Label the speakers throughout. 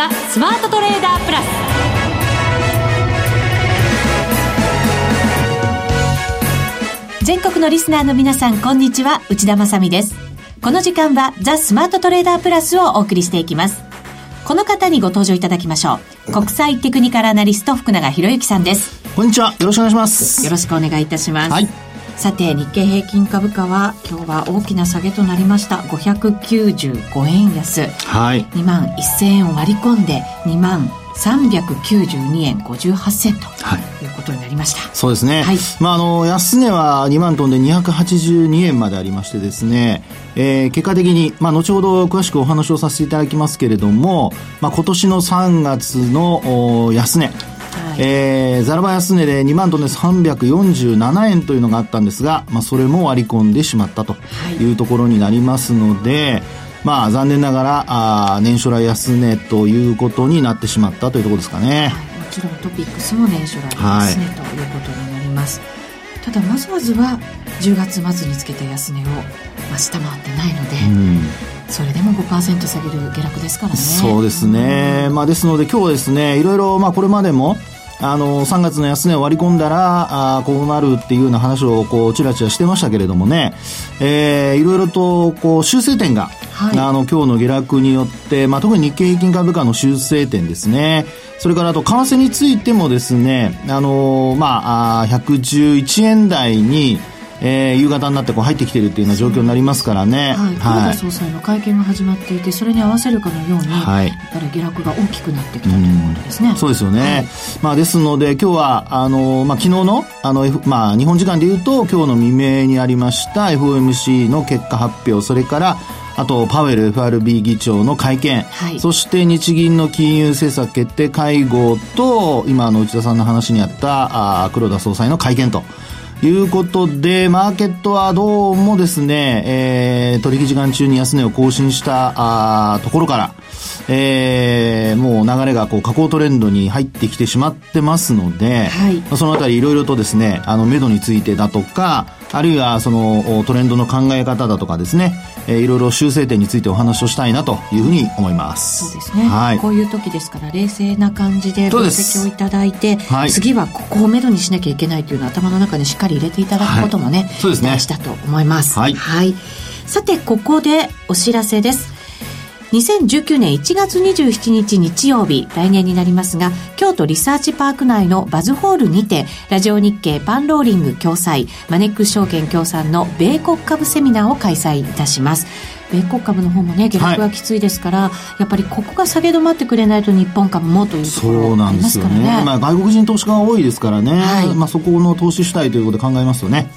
Speaker 1: ザ・スマートトレーダープラス。全国のリスナーの皆さんこんにちは。内田まさです。この時間はザ・スマートトレーダープラスをお送りしていきます。この方にご登場いただきましょう。国際テクニカルアナリスト福永博之さんです。
Speaker 2: こんにちは。よろしくお願いします。
Speaker 1: よろしくお願いいたします。
Speaker 2: はい
Speaker 1: さて日経平均株価は今日は大きな下げとなりました。595円安。
Speaker 2: はい。
Speaker 1: 2万1000円を割り込んで2万392円58銭とい。うことになりました、
Speaker 2: はい、そうですね、
Speaker 1: はい、
Speaker 2: まあ、あの安値は2万トンで282円までありましてですね、えー、結果的に、まあ、後ほど詳しくお話をさせていただきますけれども、まあ、今年の3月の安値はい、えー、ザラバ安値で2万トンで347円というのがあったんですが、まあ、それも割り込んでしまったというところになりますので、はい、まあ、残念ながら、あ年初来安値ということになってしまったというところですかね。
Speaker 1: はい、もちろんトピックスも年初来安値ということになります。ただ、まずまずは10月末につけた安値を、まあ、下回ってないので、うんそれでも5%下げる下落ですからね。
Speaker 2: そうですね。まあ、ですので今日はですね、いろいろ、まあ、これまでも、あの、3月の安値を割り込んだら、あこうなるっていうような話を、こう、ちらちらしてましたけれどもね、えー、いろいろと、こう、修正点が、はい、あの、今日の下落によって、まあ、特に日経平均株価の修正点ですね。それから、あと、為替についてもですね、あの、まあ、あ111円台に、えー、夕方になってこう入ってきているというような状況になりますからね。
Speaker 1: はい。黒田総裁の会見が始まっていて、それに合わせるかのように、はい、やっぱり下落が大きくなってきたということですね。
Speaker 2: うそうですよね。はい、まあ、ですので、今日は、あの、まあ、昨日の、あの、F、まあ、日本時間で言うと、今日の未明にありました FOMC の結果発表、それから、あと、パウエル FRB 議長の会見、はい、そして日銀の金融政策決定会合と、今の内田さんの話にあったあ黒田総裁の会見と。いうことで、マーケットはどうもですね、えー、取引時間中に安値を更新したあところから、えー、もう流れがこう下降トレンドに入ってきてしまってますので、はい、そのあたりいろいろとですね、あの、目処についてだとか、あるいはそのトレンドの考え方だとかですね、えー、いろいろ修正点についてお話をしたいなというふうに思います。
Speaker 1: そうですね。はい。こういう時ですから冷静な感じで分析をいただいて、はい、次はここをめどにしなきゃいけないというのを頭の中にしっかり入れていただくこともね、はい、そうですね。大事だと思います。はい。はい。さて、ここでお知らせです。2019年1月27日日曜日、来年になりますが、京都リサーチパーク内のバズホールにて、ラジオ日経パンローリング共催、マネックス証券協賛の米国株セミナーを開催いたします。米国株の方もね、下落がきついですから、はい、やっぱりここが下げ止まってくれないと日本株もというところありますからね。そうなんですよね。まあ
Speaker 2: 外国人投資家が多いですからね。はい、まあそこの投資主体ということで考えますとね。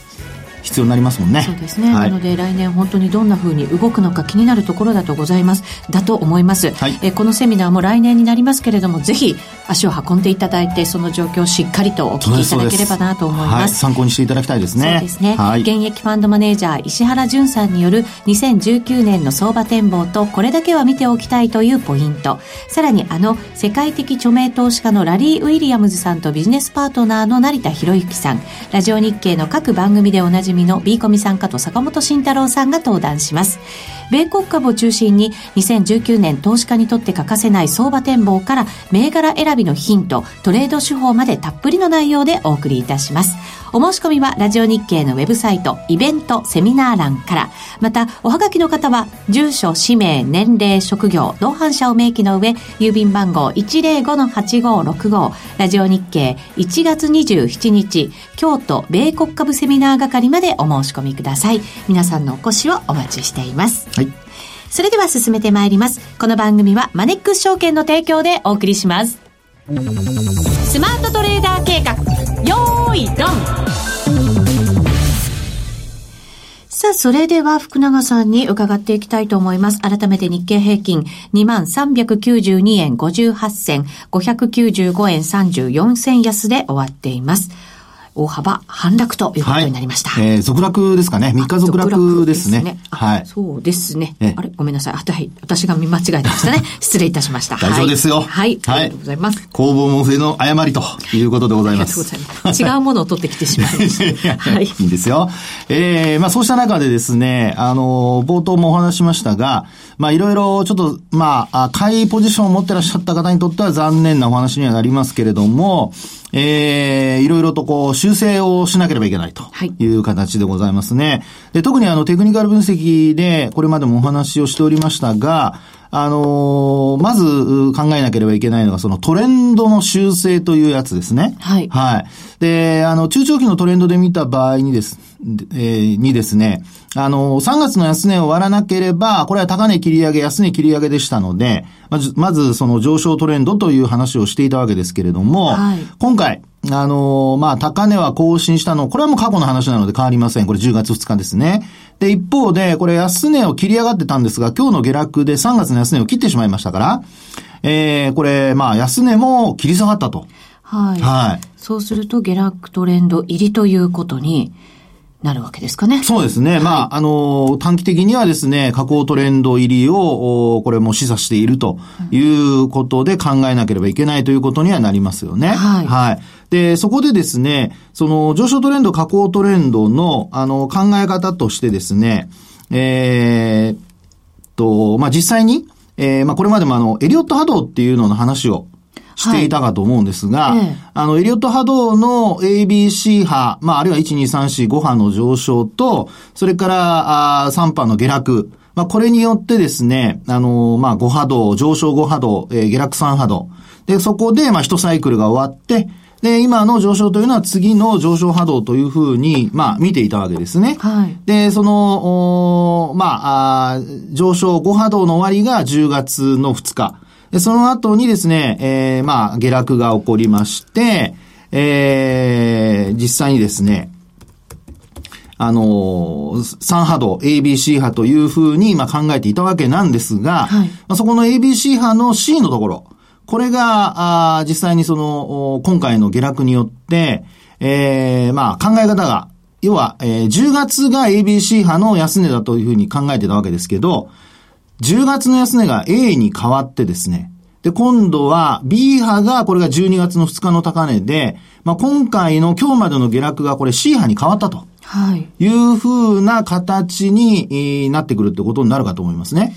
Speaker 2: 必要になりますもんね。
Speaker 1: そうですね。はい、なので来年本当にどんなふうに動くのか気になるところだとございます。だと思います。はい、えこのセミナーも来年になりますけれども、ぜひ足を運んでいただいて、その状況をしっかりとお聞きいただければなと思います。はい、
Speaker 2: 参考にしていただきたいですね。
Speaker 1: そうですね。はい、現役ファンドマネージャー石原淳さんによる2019年の相場展望とこれだけは見ておきたいというポイント。さらにあの世界的著名投資家のラリー・ウィリアムズさんとビジネスパートナーの成田博之さん、ラジオ日経の各番組でおなじみの B コミさんかと坂本慎太郎さんが登壇します。米国株を中心に2019年投資家にとって欠かせない相場展望から銘柄選びのヒント、トレード手法までたっぷりの内容でお送りいたします。お申し込みはラジオ日経のウェブサイト、イベント、セミナー欄から。また、おはがきの方は、住所、氏名、年齢、職業、同伴者を明記の上、郵便番号105-8565、ラジオ日経1月27日、京都米国株セミナー係までお申し込みください。皆さんのお越しをお待ちしています。はい。それでは進めてまいります。この番組はマネックス証券の提供でお送りします。スマートトレーダー計画、よい、ドンさあ、それでは福永さんに伺っていきたいと思います。改めて日経平均2392円58銭、595円34銭安で終わっています。大幅反落ということになりました。
Speaker 2: はい、えー、続落ですかね。3日続落ですね。すね
Speaker 1: はい。そうですね。あれ？ごめんなさい。はい。私が見間違えてましたね。失礼いたしました。
Speaker 2: 大丈夫ですよ。
Speaker 1: はい。ありがとうございます。
Speaker 2: 工房も笛の誤りということでございます。
Speaker 1: ます。違うものを取ってきてしまいました。はい。い
Speaker 2: いんですよ。えー、まあそうした中でですね、あの、冒頭もお話しましたが、まあいろいろちょっと、まあ、買いポジションを持ってらっしゃった方にとっては残念なお話にはなりますけれども、えー、いろいろとこう修正をしなければいけないという形でございますね。はい、で特にあのテクニカル分析でこれまでもお話をしておりましたが、あのー、まず考えなければいけないのが、そのトレンドの修正というやつですね。
Speaker 1: はい。
Speaker 2: はい。で、あの、中長期のトレンドで見た場合にです、えー、にですね、あの、3月の安値を割らなければ、これは高値切り上げ、安値切り上げでしたので、まず、まずその上昇トレンドという話をしていたわけですけれども、はい、今回、あのー、まあ、高値は更新したの、これはもう過去の話なので変わりません。これ10月2日ですね。で、一方で、これ安値を切り上がってたんですが、今日の下落で3月の安値を切ってしまいましたから、えー、これ、まあ、安値も切り下がったと。
Speaker 1: はい。はい。そうすると、下落トレンド入りということに、なるわけですかね。
Speaker 2: そうですね。はい、まあ、あの、短期的にはですね、下降トレンド入りを、これも示唆しているということで考えなければいけないということにはなりますよね。
Speaker 1: はい。
Speaker 2: はい。で、そこでですね、その上昇トレンド、下降トレンドの、あの、考え方としてですね、えー、と、まあ、実際に、えー、まあ、これまでもあの、エリオット波動っていうのの話をしていたかと思うんですが、はいええ、あの、エリオット波動の ABC 波、まあ、あるいは1、2、3、4、5波の上昇と、それから、あ3波の下落、まあ、これによってですね、あの、まあ、5波動、上昇5波動、えー、下落3波動。で、そこで、まあ、1サイクルが終わって、で、今の上昇というのは次の上昇波動というふうに、まあ、見ていたわけですね。
Speaker 1: はい。
Speaker 2: で、その、おまああ、上昇5波動の終わりが10月の2日。で、その後にですね、えー、まあ、下落が起こりまして、えー、実際にですね、あのー、3波動、ABC 波というふうに、まあ、考えていたわけなんですが、はい、まあ、そこの ABC 波の C のところ、これが、あ実際にその、今回の下落によって、えー、まあ、考え方が、要は、えー、10月が ABC 波の安値だというふうに考えてたわけですけど、10月の安値が A に変わってですね、で、今度は B 波が、これが12月の2日の高値で、まあ、今回の今日までの下落がこれ C 波に変わったと。
Speaker 1: はい。
Speaker 2: いうふうな形になってくるってことになるかと思いますね。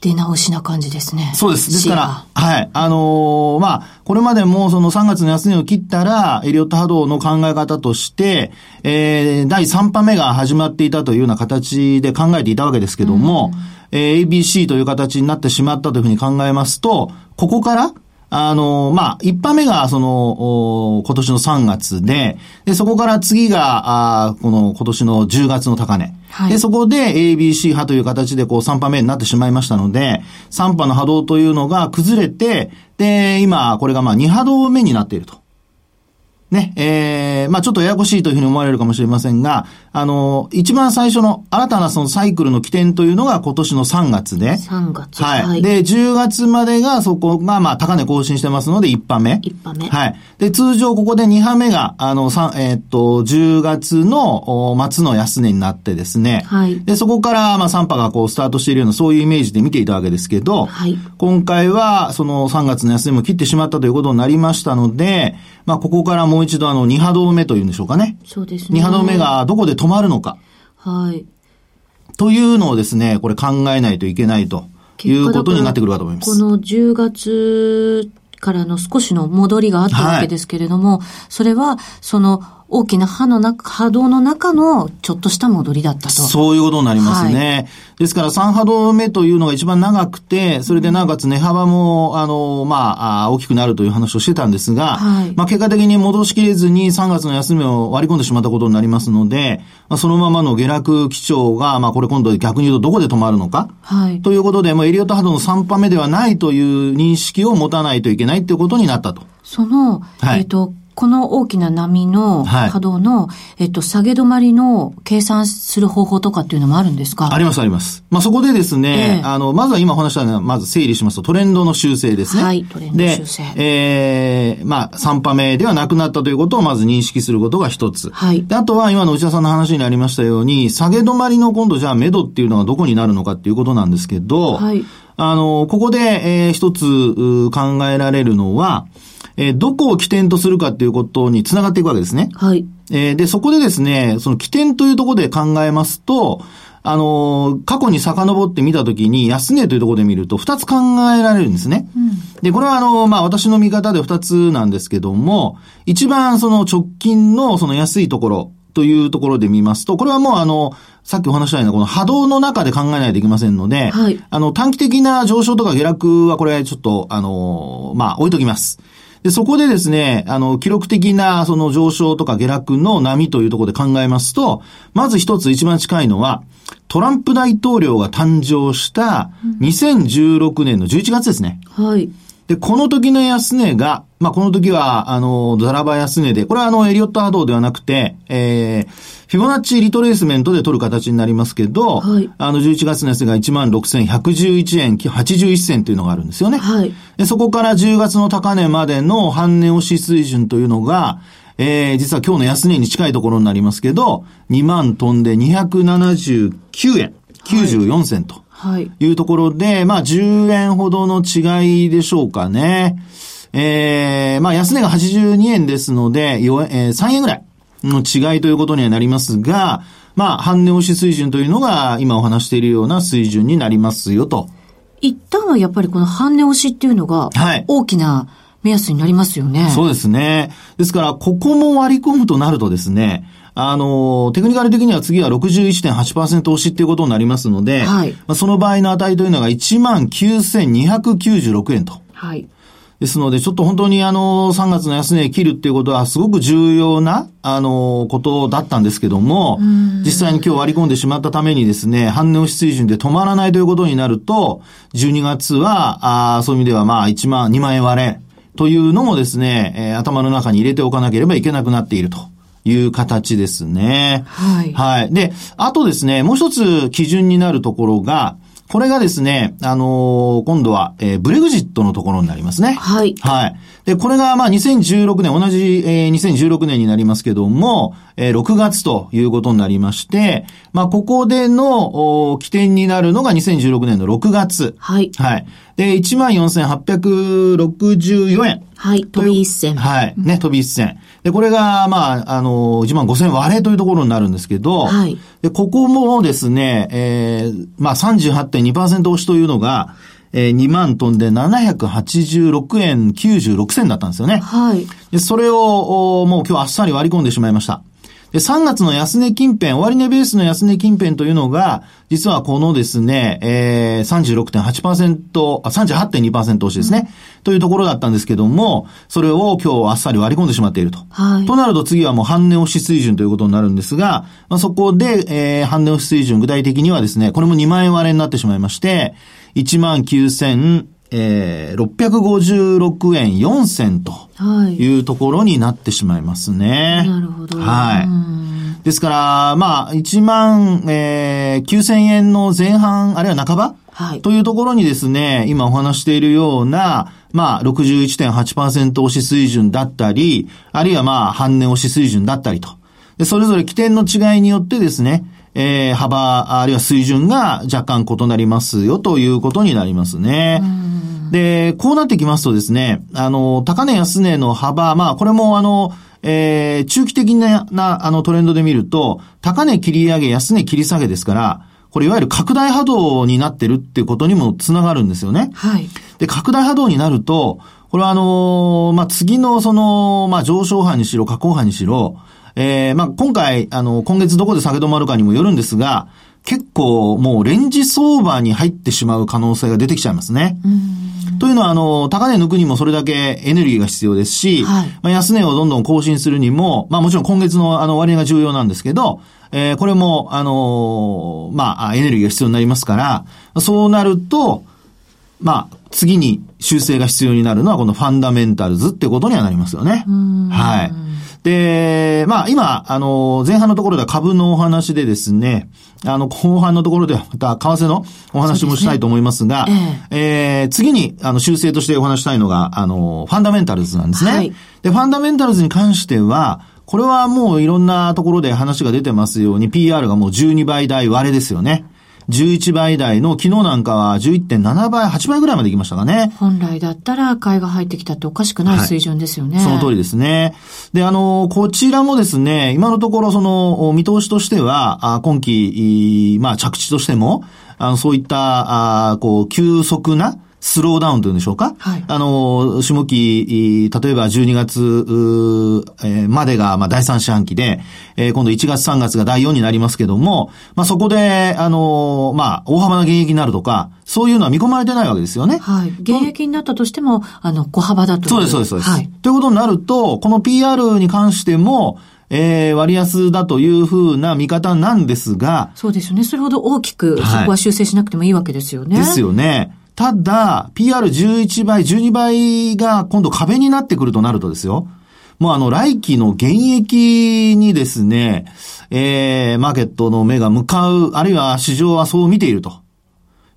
Speaker 1: 出直しな感じですね。
Speaker 2: そうです。ですから、はい。あのー、まあ、これまでもその3月の安値を切ったら、エリオット波動の考え方として、えー、第3波目が始まっていたというような形で考えていたわけですけども、うんえー、ABC という形になってしまったというふうに考えますと、ここから、あの、まあ、一波目が、その、今年の3月で、で、そこから次が、あこの今年の10月の高値。はい、で、そこで ABC 波という形で、こう、3波目になってしまいましたので、3波の波動というのが崩れて、で、今、これがまあ、2波動目になっていると。ね、えー、まあちょっとややこしいというふうに思われるかもしれませんが、あの、一番最初の新たなそのサイクルの起点というのが今年の3月で。
Speaker 1: 3月。
Speaker 2: はい。はい、で、10月までがそこがまあ高値更新してますので1波目。
Speaker 1: 1波目。
Speaker 2: はい。で、通常ここで2波目が、あの、えー、っと、10月の末の安値になってですね。
Speaker 1: はい。
Speaker 2: で、そこからまあ3波がこうスタートしているようなそういうイメージで見ていたわけですけど、
Speaker 1: はい。
Speaker 2: 今回はその3月の安値も切ってしまったということになりましたので、まあここからもう一度あの2波動目というんでしょうかね。
Speaker 1: そうですね。
Speaker 2: 2波動目がどこで止まるのか。
Speaker 1: はい。
Speaker 2: というのをですね、これ考えないといけないということになってくるかと思います。
Speaker 1: この10月からの少しの戻りがあったわけですけれども、はい、それは、その、大きな波の中、波動の中のちょっとした戻りだったと。
Speaker 2: そういうことになりますね。はい、ですから3波動目というのが一番長くて、それでなおかつ値幅も、あの、まあ、大きくなるという話をしてたんですが、はい、まあ結果的に戻しきれずに3月の休みを割り込んでしまったことになりますので、まあ、そのままの下落基調が、まあこれ今度逆に言うとどこで止まるのか？
Speaker 1: はい。
Speaker 2: ということで、もうエリオット波動の3波目ではないという認識を持たないといけないということになったと。
Speaker 1: その、はい、えっ、ー、と、この大きな波の波動の、はい、えっと、下げ止まりの計算する方法とかっていうのもあるんですか？
Speaker 2: あります、あります。まあ、そこでですね、えー、あの、まずは今お話したのは、まず整理しますと、トレンドの修正ですね。
Speaker 1: はい、トレンド修正。
Speaker 2: で、えー、まあ、3波目ではなくなったということをまず認識することが一つ。
Speaker 1: はい。
Speaker 2: で、あとは今の内田さんの話にありましたように、下げ止まりの今度じゃあ、目処っていうのがどこになるのかっていうことなんですけど、
Speaker 1: はい。
Speaker 2: あの、ここで、えー、一つ考えられるのは、えー、どこを起点とするかっていうことにつながっていくわけですね。
Speaker 1: はい。
Speaker 2: えー、で、そこでですね、その起点というところで考えますと、あのー、過去に遡ってみたときに、安値というところで見ると、二つ考えられるんですね。
Speaker 1: うん、
Speaker 2: で、これはあのー、まあ、私の見方で二つなんですけども、一番その直近のその安いところというところで見ますと、これはもうあの、さっきお話したようなこの波動の中で考えないといけませんので、
Speaker 1: はい、
Speaker 2: あの、短期的な上昇とか下落はこれちょっと、あのー、まあ、置いときます。で、そこでですね、あの、記録的なその上昇とか下落の波というところで考えますと、まず一つ一番近いのは、トランプ大統領が誕生した2016年の11月ですね。
Speaker 1: はい。
Speaker 2: で、この時の安値が、まあ、この時は、あの、ザラバ安値で、これはあの、エリオット波動ではなくて、えー、フィボナッチリトレースメントで取る形になりますけど、
Speaker 1: はい、あ
Speaker 2: の、11月の安値が16,111円81銭というのがあるんですよね。
Speaker 1: はい。
Speaker 2: で、そこから10月の高値までの半値押し水準というのが、えー、実は今日の安値に近いところになりますけど、2万飛んで279円94銭と。
Speaker 1: はい。
Speaker 2: いうところで、まあ、10円ほどの違いでしょうかね。えー、まあ、安値が82円ですので、4えー、3円ぐらいの違いということにはなりますが、まあ、半値押し水準というのが、今お話しているような水準になりますよと。
Speaker 1: 一旦はやっぱりこの半値押しっていうのが、はい。大きな目安になりますよね。
Speaker 2: そうですね。ですから、ここも割り込むとなるとですね、あの、テクニカル的には次は61.8%押しっていうことになりますので、
Speaker 1: はい。
Speaker 2: まあ、その場合の値というのが19,296円と。
Speaker 1: はい。
Speaker 2: ですので、ちょっと本当にあの、3月の安値切るっていうことはすごく重要な、あの、ことだったんですけども、実際に今日割り込んでしまったためにですね、半値押し水準で止まらないということになると、12月は、あそういう意味ではまあ1万、2万円割れというのもですね、えー、頭の中に入れておかなければいけなくなっていると。いう形ですね。
Speaker 1: はい。
Speaker 2: はい。で、あとですね、もう一つ基準になるところが、これがですね、あのー、今度は、えー、ブレグジットのところになりますね。
Speaker 1: はい。
Speaker 2: はい。で、これが、まあ、2016年、同じ、えー、2016年になりますけども、えー、6月ということになりまして、まあ、ここでの、お起点になるのが2016年の6月。
Speaker 1: はい。
Speaker 2: はい。で、14,864円。
Speaker 1: はい。飛び一銭。
Speaker 2: はい。ね、飛び一銭。で、これが、まあ、あの、1万5千割れというところになるんですけど、
Speaker 1: はい。
Speaker 2: で、ここもですね、えー、まあ38.2%押しというのが、えー、2万トンで786円96銭だったんですよね。
Speaker 1: はい。
Speaker 2: で、それを、もう今日あっさり割り込んでしまいました。で、3月の安値近辺、終値ベースの安値近辺というのが、実はこのですね、えー、36.8%、あ、38.2%押しですね、うん、というところだったんですけども、それを今日あっさり割り込んでしまっていると。
Speaker 1: はい。
Speaker 2: となると次はもう半値押し水準ということになるんですが、まあ、そこで、えー、半値押し水準、具体的にはですね、これも2万円割れになってしまいまして、1万9000、えー、656円4銭というところになってしまいますね。
Speaker 1: はい、なるほど。
Speaker 2: はい。ですから、まあ、1万、えー、9000円の前半、あるいは半ば
Speaker 1: はい。
Speaker 2: というところにですね、今お話しているような、まあ、61.8%押し水準だったり、あるいはまあ、半値押し水準だったりと。で、それぞれ起点の違いによってですね、えー、幅、あるいは水準が若干異なりますよということになりますね。で、こうなってきますとですね、あの、高値安値の幅、まあ、これもあの、えー、中期的な、な、あの、トレンドで見ると、高値切り上げ、安値切り下げですから、これいわゆる拡大波動になってるっていうことにもつながるんですよね。
Speaker 1: はい。
Speaker 2: で、拡大波動になると、これはあのー、まあ、次のその、まあ、上昇波にしろ、下降波にしろ、えー、まあ、今回、あの、今月どこで下げ止まるかにもよるんですが、結構もうレンジ相場に入ってしまう可能性が出てきちゃいますね。というのは、あの、高値抜くにもそれだけエネルギーが必要ですし、
Speaker 1: はい、
Speaker 2: まあ、安値をどんどん更新するにも、まあもちろん今月のあの割が重要なんですけど、えー、これも、あのー、まあ、エネルギーが必要になりますから、そうなると、まあ、次に修正が必要になるのはこのファンダメンタルズってことにはなりますよね。はい。で、まあ今、あの、前半のところでは株のお話でですね、あの、後半のところではまた為替のお話もしたいと思いますが、すねえー、えー、次に、あの、修正としてお話したいのが、あの、ファンダメンタルズなんですね。はい、で、ファンダメンタルズに関しては、これはもういろんなところで話が出てますように、PR がもう12倍台割れですよね。11倍台の昨日なんかは11.7倍、8倍ぐらいまで行きましたかね。
Speaker 1: 本来だったら買いが入ってきたっておかしくない水準ですよね。はい、
Speaker 2: その通りですね。で、あの、こちらもですね、今のところその見通しとしては、今期、まあ着地としても、あの、そういった、あこう、急速な、スローダウンというんでしょうか？はい。あの、下期、例えば12月、えー、までが、まあ、第3四半期で、えー、今度1月3月が第4になりますけども、まあ、そこで、あの、まあ、大幅な減益になるとか、そういうのは見込まれてないわけですよね。
Speaker 1: はい。減益になったとしても、あの、小幅だと
Speaker 2: そうです、そうです、そうです。はい。ということになると、この PR に関しても、えー、割安だというふうな見方なんですが。
Speaker 1: そうですよね。それほど大きく、そこは修正しなくてもいいわけですよね。
Speaker 2: ですよね。ただ、PR11 倍、12倍が今度壁になってくるとなるとですよ。もうあの、来期の現役にですね、えー、マーケットの目が向かう、あるいは市場はそう見ていると。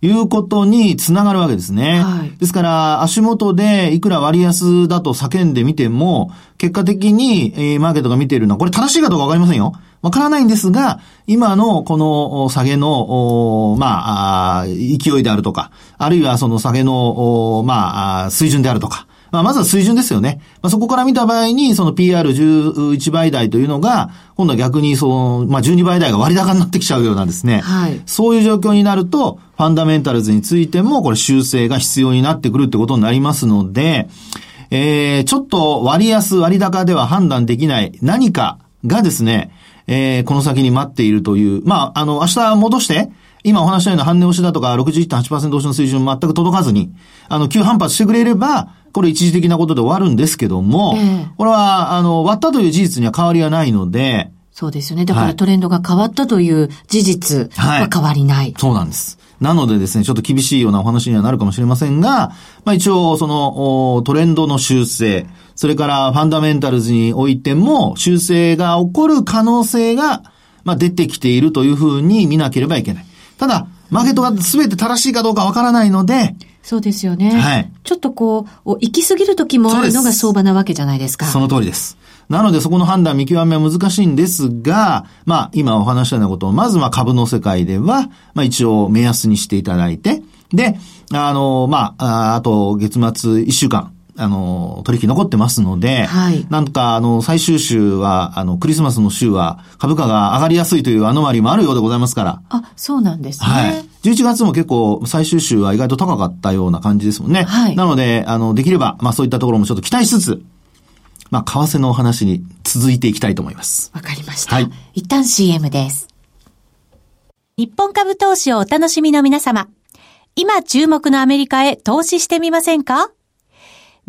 Speaker 2: いうことにつながるわけですね。はい、ですから、足元でいくら割安だと叫んでみても、結果的に、えー、マーケットが見ているのは、これ正しいかどうかわかりませんよ。わからないんですが、今のこの下げの、まあ、勢いであるとか、あるいはその下げの、まあ、水準であるとか、まあ、まずは水準ですよね。まあ、そこから見た場合に、その PR11 倍台というのが、今度は逆にその、まあ、12倍台が割高になってきちゃうようなんですね。はい。そういう状況になると、ファンダメンタルズについても、これ修正が必要になってくるってことになりますので、えー、ちょっと割安割高では判断できない何かがですね、えー、この先に待っているという、まあ、あの、明日戻して、今お話したような半値押しだとか61.8%押しの水準全く届かずに、あの、急反発してくれれば、これ一時的なことで終わるんですけども、えー、これは、あの、割ったという事実には変わりはないので、
Speaker 1: そうですよね。だからトレンドが変わったという事実は変わりない。はい、
Speaker 2: そうなんです。なのでですね、ちょっと厳しいようなお話にはなるかもしれませんが、まあ一応、その、トレンドの修正、それからファンダメンタルズにおいても、修正が起こる可能性が、まあ出てきているというふうに見なければいけない。ただ、マーケットが全て正しいかどうかわからないので、
Speaker 1: そうですよね。はい。ちょっとこう、行き過ぎる時もあるのが相場なわけじゃないですか。
Speaker 2: その通りです。なのでそこの判断、見極めは難しいんですが、まあ今お話したようなことを、まずは株の世界では、まあ一応目安にしていただいて、で、あの、まあ、あと月末1週間、あの、取引残ってますので、はい。なんとか、あの、最終週は、あの、クリスマスの週は株価が上がりやすいというアノマリもあるようでございますから。
Speaker 1: あ、そうなんですね。
Speaker 2: はい。11月も結構最終週は意外と高かったような感じですもんね。はい。なので、あの、できれば、まあそういったところもちょっと期待しつつ、まあ、為替のお話に続いていきたいと思います。
Speaker 1: わかりました。はい。一旦 CM です。日本株投資をお楽しみの皆様。今注目のアメリカへ投資してみませんか？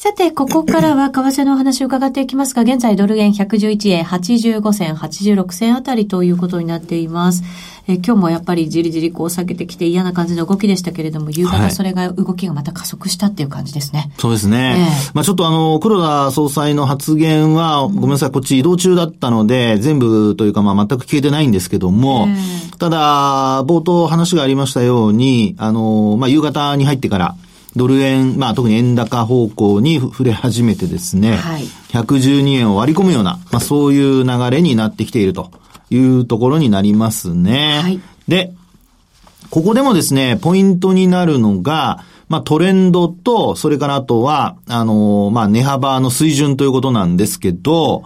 Speaker 1: さて、ここからは為替のお話を伺っていきますが、現在ドル円111円85銭、86銭あたりということになっています。え今日もやっぱりじりじりこう下げてきて嫌な感じの動きでしたけれども、夕方それが動きがまた加速したっていう感じですね。はい、
Speaker 2: そうですね。えー、まあちょっとあの、黒田総裁の発言は、ごめんなさい、こっち移動中だったので、全部というかまあ全く聞けてないんですけども、えー、ただ、冒頭話がありましたように、あの、まあ夕方に入ってから、ドル円、まあ特に円高方向に触れ始めてですね、はい、112円を割り込むような、まあそういう流れになってきているというところになりますね。はい、で、ここでもですね、ポイントになるのが、まあトレンドと、それからあとは、あの、まあ値幅の水準ということなんですけど、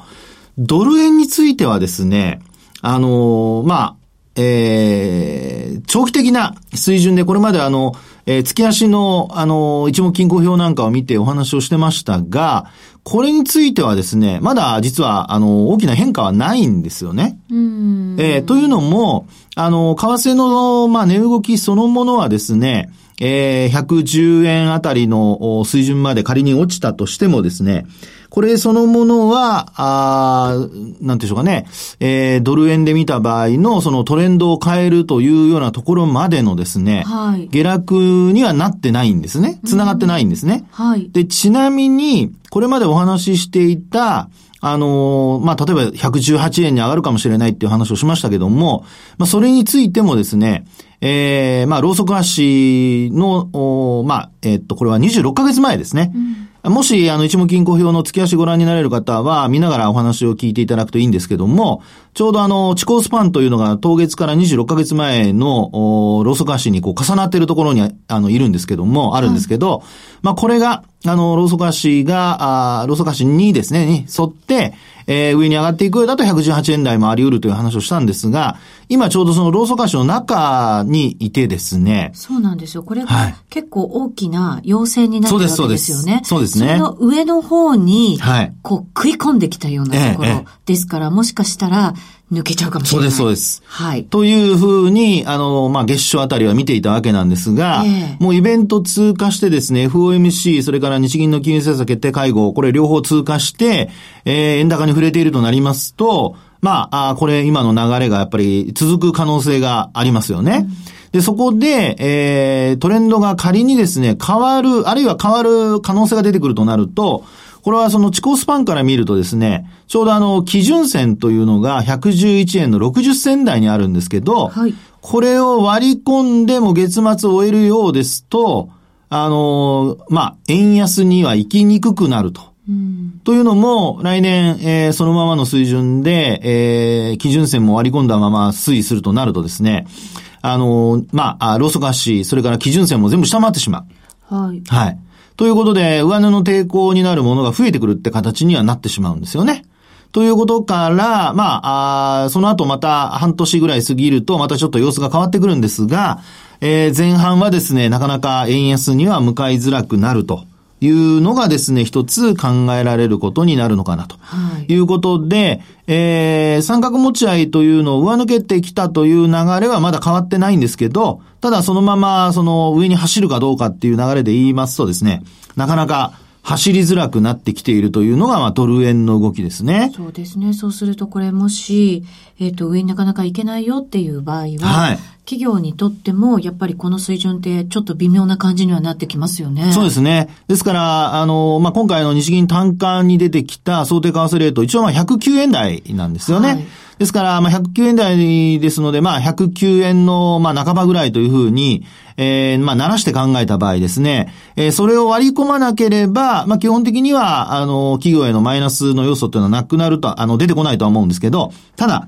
Speaker 2: ドル円についてはですね、あの、まあ、えー、長期的な水準で、これまであの、えー、月足の、あの、一目均衡表なんかを見てお話をしてましたが、これについてはですね、まだ実は、あの、大きな変化はないんですよね。えー、というのも、あの、為替の、まあ、値動きそのものはですね、えー、110円あたりの水準まで仮に落ちたとしてもですね、これそのものは、あなんていうんでしょうかね、えー、ドル円で見た場合のそのトレンドを変えるというようなところまでのですね、はい、下落にはなってないんですね。繋がってないんですね。はい。で、ちなみに、これまでお話ししていた、あのー、まあ、例えば118円に上がるかもしれないっていう話をしましたけども、まあ、それについてもですね、ええー、まあ、ローソク足の、まあ、えー、っと、これは26ヶ月前ですね。うんもし、あの、一目金庫表の月足ご覧になれる方は、見ながらお話を聞いていただくといいんですけども、ちょうどあの、地高スパンというのが、当月から26ヶ月前の、ローソク足にこう重なっているところに、あの、いるんですけども、あるんですけど、はい、まあ、これが、あの、ローソク足が、あローソク足にですね、に沿って、えー、上に上がっていくようだと118円台もあり得るという話をしたんですが、今ちょうどそのローソク足の中にいてですね。
Speaker 1: そうなんですよ。これが結構大きな陽性になってるわけですよね。
Speaker 2: そうですね。
Speaker 1: その上の方に、こう食い込んできたようなところですから、もしかしたら、抜けちゃうかもしれない。
Speaker 2: そうです、そうです。はい。というふうに、あの、まあ、月初あたりは見ていたわけなんですが、えー、もうイベント通過してですね、FOMC、それから日銀の金融政策決定会合、これ両方通過して、えー、円高に触れているとなりますと、まあ、あこれ今の流れがやっぱり続く可能性がありますよね。うんで、そこで、えー、トレンドが仮にですね、変わる、あるいは変わる可能性が出てくるとなると、これはその地高スパンから見るとですね、ちょうどあの、基準線というのが111円の60銭台にあるんですけど、はい、これを割り込んでも月末を終えるようですと、あの、まあ、円安には行きにくくなると。うん、というのも、来年、えー、そのままの水準で、えー、基準線も割り込んだまま推移するとなるとですね、あの、まあ、ローソク足、それから基準線も全部下回ってしまう。はい。はい。ということで、上値の抵抗になるものが増えてくるって形にはなってしまうんですよね。ということから、まあ、あその後また半年ぐらい過ぎると、またちょっと様子が変わってくるんですが、えー、前半はですね、なかなか円安には向かいづらくなると。いうのがですね、一つ考えられることになるのかなと。いうことで、はい、えー、三角持ち合いというのを上抜けてきたという流れはまだ変わってないんですけど、ただそのままその上に走るかどうかっていう流れで言いますとですね、なかなか走りづらくなってきているというのが、まあ、ドル円の動きですね。
Speaker 1: そうですね。そうすると、これもし、えっ、ー、と、上になかなか行けないよっていう場合は、はい、企業にとっても、やっぱりこの水準ってちょっと微妙な感じにはなってきますよね。
Speaker 2: そうですね。ですから、あの、まあ、今回の日銀単価に出てきた想定為替レート、一応まあ109円台なんですよね。はいですから、まあ、109円台ですので、まあ、109円の、まあ、半ばぐらいというふうに、えー、まあ、鳴らして考えた場合ですね、えー、それを割り込まなければ、まあ、基本的には、あの、企業へのマイナスの要素っていうのはなくなると、あの、出てこないとは思うんですけど、ただ、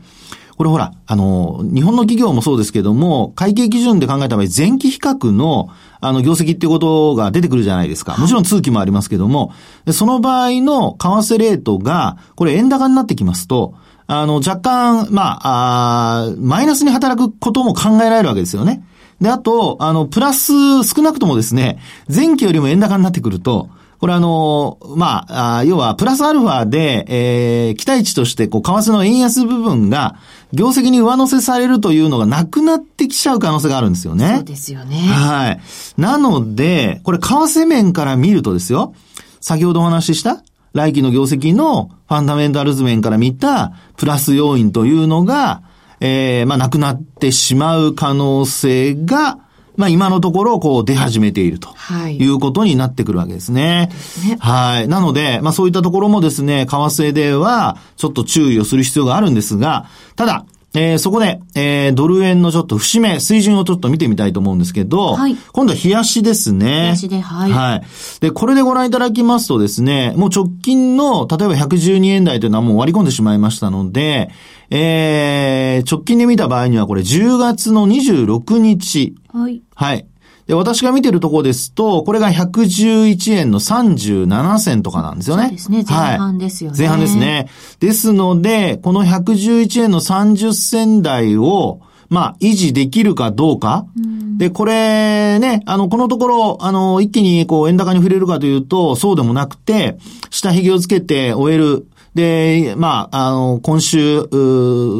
Speaker 2: これほら、あの、日本の企業もそうですけども、会計基準で考えた場合、前期比較の、あの、業績っていうことが出てくるじゃないですか。もちろん通期もありますけども、その場合の為替レートが、これ円高になってきますと、あの、若干、まあ、あマイナスに働くことも考えられるわけですよね。で、あと、あの、プラス少なくともですね、前期よりも円高になってくると、これあの、まあ、あ要は、プラスアルファで、えー、期待値として、こう、為替の円安部分が、業績に上乗せされるというのがなくなってきちゃう可能性があるんですよね。
Speaker 1: そうですよね。
Speaker 2: はい。なので、これ、為替面から見るとですよ、先ほどお話しした、来期の業績のファンダメンタルズ面から見たプラス要因というのが、えー、まあ、なくなってしまう可能性が、まあ今のところこう出始めているということになってくるわけですね。はい。ね、はい。なので、まあそういったところもですね、為替ではちょっと注意をする必要があるんですが、ただ、えー、そこで、えー、ドル円のちょっと節目、水準をちょっと見てみたいと思うんですけど、はい、今度は冷やしですね。
Speaker 1: 冷やしで、はい。
Speaker 2: はい。で、これでご覧いただきますとですね、もう直近の、例えば112円台というのはもう割り込んでしまいましたので、えー、直近で見た場合にはこれ10月の26日。
Speaker 1: はい。
Speaker 2: はい。で、私が見てるところですと、これが111円の37銭とかなんですよね。そう
Speaker 1: ですね。前半ですよね。
Speaker 2: はい、前半ですね。ですので、この111円の30銭台を、まあ、維持できるかどうか。うん、で、これね、あの、このところ、あの、一気にこう、円高に触れるかというと、そうでもなくて、下髭をつけて終える。で、まあ、あの、今週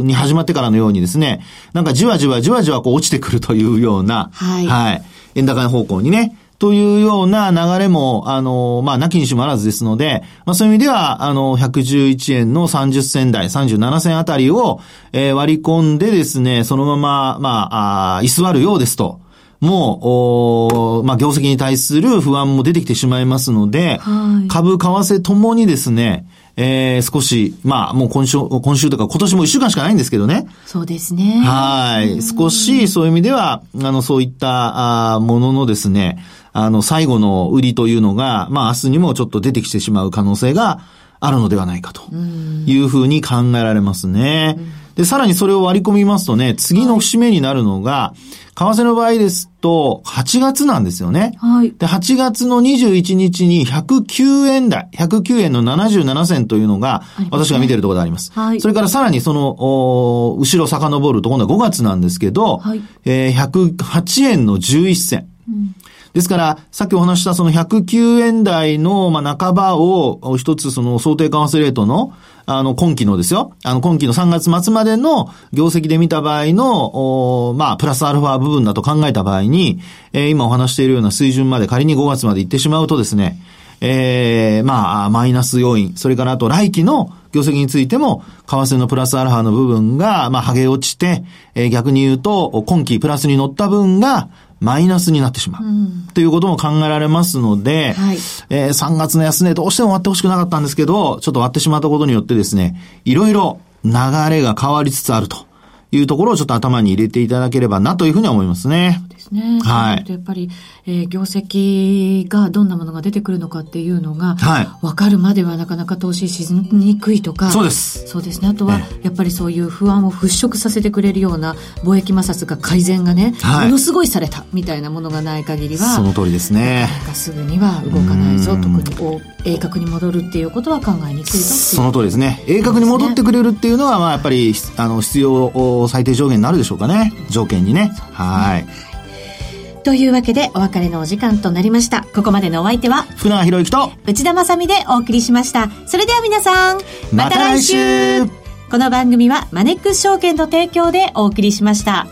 Speaker 2: に始まってからのようにですね、なんかじわじわじわじわこう落ちてくるというような、
Speaker 1: はい。
Speaker 2: はい。円高方向にね、というような流れも、あの、まあ、なきにしもあらずですので、まあ、そういう意味では、あの、111円の30銭台、37銭あたりを、えー、割り込んでですね、そのまま、まあ、あ居座るようですと。もう、おまあ、業績に対する不安も出てきてしまいますので、はい、株、為替ともにですね、えー、少し、まあ、もう今週、今週とか今年も一週間しかないんですけどね。
Speaker 1: そうですね。
Speaker 2: はい。少し、そういう意味では、あの、そういった、あもののですね、あの、最後の売りというのが、まあ、明日にもちょっと出てきてしまう可能性があるのではないかというふうに考えられますね。で、さらにそれを割り込みますとね、次の節目になるのが、為替の場合ですと、8月なんですよね。
Speaker 1: はい。
Speaker 2: で、8月の21日に109円台、109円の77銭というのが、私が見てるところであります。
Speaker 1: はい。
Speaker 2: それからさらにその、お後ろ遡ると、今度は5月なんですけど、
Speaker 1: はい。
Speaker 2: えー、108円の11銭。
Speaker 1: うん
Speaker 2: ですから、さっきお話したその109円台の、まあ、半ばを、一つその想定為替レートの、あの、今期のですよ。あの、今期の3月末までの業績で見た場合の、おまあ、プラスアルファ部分だと考えた場合に、えー、今お話しているような水準まで仮に5月まで行ってしまうとですね、えー、まあ、マイナス要因、それからあと来期の業績についても、為替のプラスアルファの部分が、まあ、剥げ落ちて、えー、逆に言うと、今期プラスに乗った分が、マイナスになってしまう。うん、ということも考えられますので、
Speaker 1: はい、
Speaker 2: えー、3月の安値どうしても割ってほしくなかったんですけど、ちょっと割ってしまったことによってですね、いろいろ流れが変わりつつあるというところをちょっと頭に入れていただければなというふうに思いますね。
Speaker 1: ですね。
Speaker 2: はい。
Speaker 1: やっぱり、えー、業績がどんなものが出てくるのかっていうのが、
Speaker 2: はい。
Speaker 1: わかるまではなかなか投資しにくいとか。
Speaker 2: そうです。
Speaker 1: そうですね。あとは、やっぱりそういう不安を払拭させてくれるような貿易摩擦が改善がね、はい、ものすごいされたみたいなものがない限りは、
Speaker 2: その通りですね。
Speaker 1: なんかすぐには動かないぞ。特に鋭角に戻るっていうことは考えにくいぞ
Speaker 2: その通りですね。鋭角に戻ってくれるっていうのは、まあやっぱり、あの、必要最低上限になるでしょうかね。条件にね。はい。
Speaker 1: というわけでお別れのお時間となりました。ここまでのお相手は
Speaker 2: 福永博之と
Speaker 1: 内田まさでお送りしました。それでは皆さん、また来週、ま、この番組はマネックス証券の提供でお送りしました。